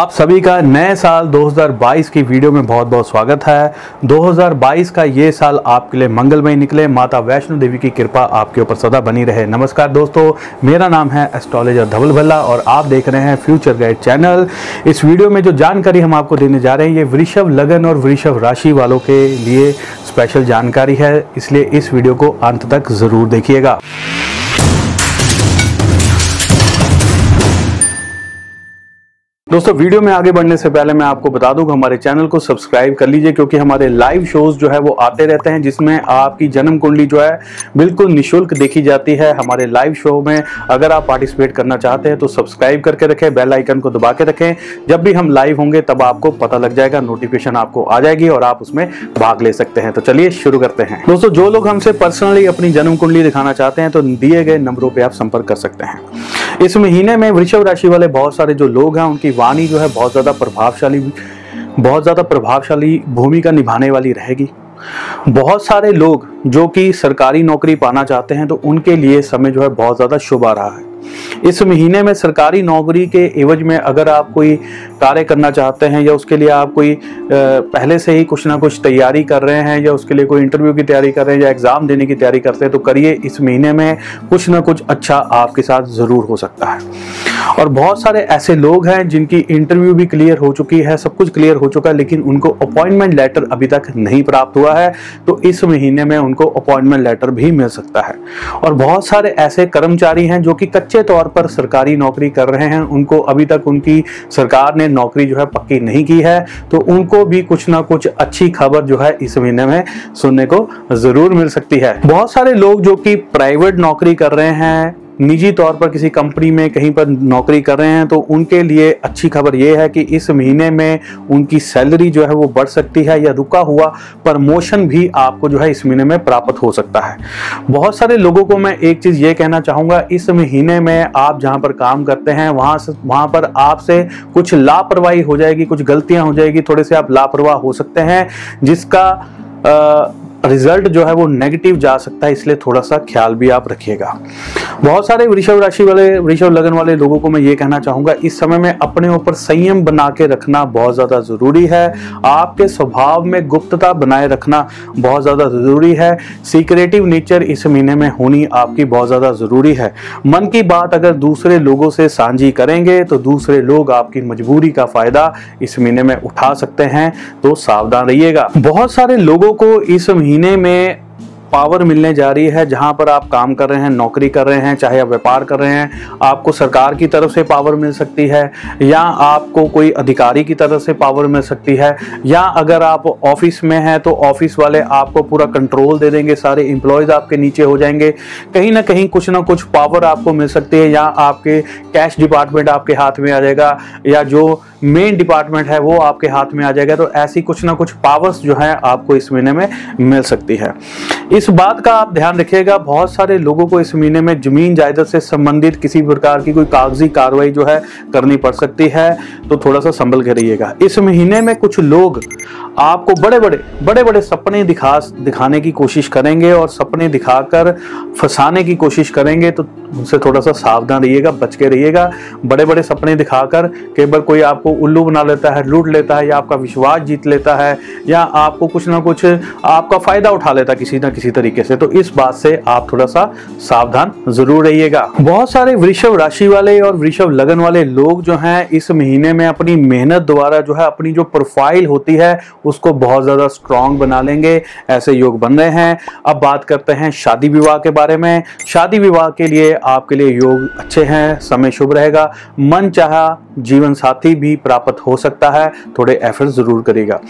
आप सभी का नए साल 2022 की वीडियो में बहुत बहुत स्वागत है। 2022 का ये साल आपके लिए मंगलमय निकले। माता वैष्णो देवी की कृपा आपके ऊपर सदा बनी रहे। नमस्कार दोस्तों, मेरा नाम है एस्ट्रोलॉजर धवल भल्ला और आप देख रहे हैं फ्यूचर गाइड चैनल। इस वीडियो में जो जानकारी हम आपको देने जा रहे हैं, ये वृषभ लगन और वृषभ राशि वालों के लिए स्पेशल जानकारी है। इसलिए इस वीडियो को अंत तक ज़रूर देखिएगा। दोस्तों, वीडियो में आगे बढ़ने से पहले मैं आपको बता दूँ हमारे चैनल को सब्सक्राइब कर लीजिए, क्योंकि हमारे लाइव शोज़ जो है वो आते रहते हैं, जिसमें आपकी जन्म कुंडली जो है बिल्कुल निशुल्क देखी जाती है हमारे लाइव शो में। अगर आप पार्टिसिपेट करना चाहते हैं तो सब्सक्राइब करके रखें, बेल आइकन को दबा के रखें। जब भी हम लाइव होंगे, तब आपको पता लग जाएगा, नोटिफिकेशन आपको आ जाएगी और आप उसमें भाग ले सकते हैं। तो चलिए शुरू करते हैं। दोस्तों, जो लोग हमसे पर्सनली अपनी जन्म कुंडली दिखाना चाहते हैं तो दिए गए नंबरों पर आप संपर्क कर सकते हैं। इस महीने में वृषभ राशि वाले बहुत सारे जो लोग हैं, उनकी वाणी जो है बहुत ज़्यादा प्रभावशाली बहुत ज़्यादा प्रभावशाली भूमिका निभाने वाली रहेगी। बहुत सारे लोग जो कि सरकारी नौकरी पाना चाहते हैं तो उनके लिए समय जो है बहुत ज़्यादा शुभ आ रहा है। इस महीने में सरकारी नौकरी के एवज में अगर आप कोई कार्य करना चाहते हैं या उसके लिए आप कोई पहले से ही कुछ ना कुछ तैयारी कर रहे हैं या उसके लिए कोई इंटरव्यू की तैयारी कर रहे हैं या एग्ज़ाम देने की तैयारी करते हैं तो करिए इस महीने में कुछ ना कुछ अच्छा आपके साथ ज़रूर हो सकता है। और बहुत सारे ऐसे लोग हैं जिनकी इंटरव्यू भी क्लियर हो चुकी है, सब कुछ क्लियर हो चुका है, लेकिन उनको अपॉइंटमेंट लेटर अभी तक नहीं प्राप्त हुआ है तो इस महीने में उनको अपॉइंटमेंट लेटर भी मिल सकता है। और बहुत सारे ऐसे कर्मचारी हैं जो कि कच्चे तौर पर सरकारी नौकरी कर रहे हैं। उनको अभी तक उनकी सरकार ने नौकरी जो है पक्की नहीं की है। तो उनको भी कुछ ना कुछ अच्छी खबर जो है इस महीने में सुनने को ज़रूर मिल सकती है। बहुत सारे लोग जो कि प्राइवेट नौकरी कर रहे हैं निजी तौर पर किसी कंपनी में कहीं पर नौकरी कर रहे हैं तो उनके लिए अच्छी खबर यह है कि इस महीने में उनकी सैलरी जो है वो बढ़ सकती है या रुका हुआ प्रमोशन भी आपको जो है इस महीने में प्राप्त हो सकता है। बहुत सारे लोगों को मैं एक चीज़ ये कहना चाहूँगा इस महीने में आप जहाँ पर काम करते हैं वहाँ से वहाँ पर आपसे कुछ लापरवाही हो जाएगी कुछ गलतियाँ हो जाएगी थोड़े से आप लापरवाह हो सकते हैं जिसका आ, रिज़ल्ट जो है वो नेगेटिव जा सकता है, इसलिए थोड़ा सा ख्याल भी आप रखिएगा। बहुत सारे वृषभ राशि वाले, वृषभ लगन वाले लोगों को मैं ये कहना चाहूँगा, इस समय में अपने ऊपर संयम बना के रखना बहुत ज़्यादा ज़रूरी है। आपके स्वभाव में गुप्तता बनाए रखना बहुत ज़्यादा ज़रूरी है। सीक्रेटिव नेचर इस महीने में होनी आपकी बहुत ज़्यादा ज़रूरी है। मन की बात अगर दूसरे लोगों से साझी करेंगे तो दूसरे लोग आपकी मजबूरी का फ़ायदा इस महीने में उठा सकते हैं तो सावधान रहिएगा। बहुत सारे लोगों को इस महीने महीने में पावर मिलने जा रही है, जहाँ पर आप काम कर रहे हैं, नौकरी कर रहे हैं, चाहे आप व्यापार कर रहे हैं, आपको सरकार की तरफ़ से पावर मिल सकती है, या आपको कोई अधिकारी की तरफ़ से पावर मिल सकती है, या अगर आप ऑफ़िस में हैं तो ऑफ़िस वाले आपको पूरा कंट्रोल दे देंगे, सारे इंप्लॉयज़ आपके नीचे हो जाएँगे। कहीं ना कहीं कुछ ना कुछ पावर आपको मिल सकती है, या आपके कैश डिपार्टमेंट आपके हाथ में आ जाएगा, या जो मेन डिपार्टमेंट है, वो आपके हाथ में आ जाएगा तो ऐसी कुछ ना कुछ पावर्स जो है, आपको इस महीने में मिल सकती है। इस बात का आप ध्यान रखिएगा, बहुत सारे लोगों को इस महीने में ज़मीन जायदाद से संबंधित किसी प्रकार की कोई कागज़ी कार्रवाई जो है करनी पड़ सकती है तो थोड़ा सा संभल के रहिएगा। इस महीने में कुछ लोग आपको बड़े बड़े बड़े बड़े सपने दिखा, दिखाने की कोशिश करेंगे और सपने दिखाकर फंसाने की कोशिश करेंगे तो उनसे थोड़ा सा सावधान रहिएगा, बच के रहिएगा। बड़े बड़े सपने दिखाकर कई बार कोई आपको उल्लू बना लेता है, लूट लेता है, या आपका विश्वास जीत लेता है, या आपको कुछ ना कुछ आपका फ़ायदा उठा लेता है किसी ना किसी तरीके से। तो इस बात से आप थोड़ा सा सावधान ज़रूर रहिएगा। बहुत सारे वृषभ राशि वाले और वृषभ लगन वाले लोग जो हैं, इस महीने में अपनी मेहनत द्वारा जो है, अपनी जो प्रोफ़ाइल होती है, उसको बहुत ज़्यादा स्ट्रांग बना लेंगे। ऐसे योग बन रहे हैं। अब बात करते हैं शादी विवाह के बारे में। शादी विवाह के लिए आपके लिए योग अच्छे हैं, समय शुभ रहेगा। मन चाहा, जीवन साथी भी प्राप्त हो सकता है। थोड़े एफर्ट ज़रूर करेगा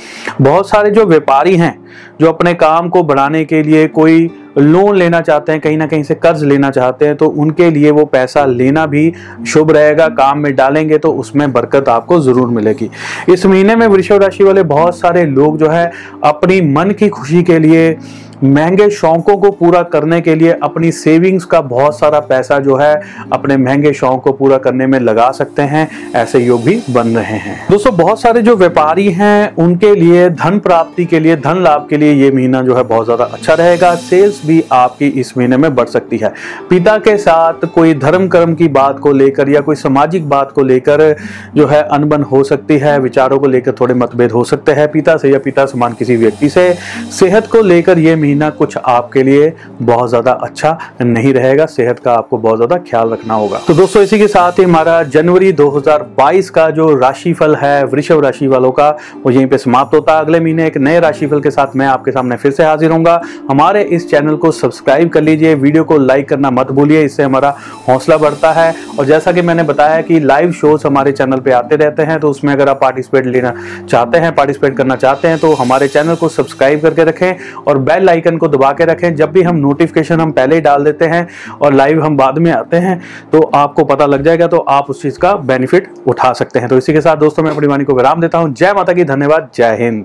बहुत सारे जो व्यापारी हैं, जो अपने काम को बढ़ाने के लिए कोई लोन लेना चाहते हैं, कहीं ना कहीं से कर्ज लेना चाहते हैं तो उनके लिए वो पैसा लेना भी शुभ रहेगा, काम में डालेंगे तो उसमें बरकत आपको ज़रूर मिलेगी। इस महीने में वृषभ राशि वाले बहुत सारे लोग जो है, अपनी मन की खुशी के लिए महँगे शौकों को पूरा करने के लिए अपनी सेविंग्स का बहुत सारा पैसा जो है अपने महँगे शौक को पूरा करने में लगा सकते हैं, ऐसे योग भी बन रहे हैं। दोस्तों, बहुत सारे जो व्यापारी हैं, उनके लिए धन प्राप्ति के लिए, धन लाभ के लिए ये महीना जो है बहुत ज़्यादा अच्छा रहेगा। सेल्स भी आपकी इस महीने में बढ़ सकती है। पिता के साथ कोई धर्म कर्म की बात को लेकर या कोई सामाजिक बात को लेकर जो है अनबन हो सकती है, विचारों को लेकर थोड़े मतभेद हो सकते हैं। पिता से या पिता समान किसी व्यक्ति से सेहत को लेकर यह महीना कुछ आपके लिए बहुत ज़्यादा अच्छा नहीं रहेगा। सेहत का आपको बहुत ज़्यादा ख्याल रखना होगा। तो दोस्तों, इसी के साथ ही हमारा जनवरी 2022 का जो राशिफल है, वृषभ राशि वालों का, वो यहीं पे समाप्त होता है। अगले महीने एक नए राशिफल के साथ मैं आपके सामने फिर से हाजिर होऊँगा। हमारे इस चैनल को सब्सक्राइब कर लीजिए, वीडियो को लाइक करना मत भूलिए, इससे हमारा हौसला बढ़ता है। और जैसा कि मैंने बताया कि लाइव शोज़ हमारे चैनल पर आते रहते हैं तो उसमें अगर आप पार्टिसिपेट लेना चाहते हैं, पार्टिसिपेट करना चाहते हैं तो हमारे चैनल को सब्सक्राइब करके रखें और बेल आइकन को दबा के रखें। जब भी हम नोटिफिकेशन हम पहले ही डाल देते हैं और लाइव हम बाद में आते हैं तो आपको पता लग जाएगा तो आप उस चीज़ का बेनिफिट उठा सकते हैं। तो इसी के साथ दोस्तों, मैं अपनी वाणी को विराम देता हूँ। जय माता की, धन्यवाद। जय हिंद।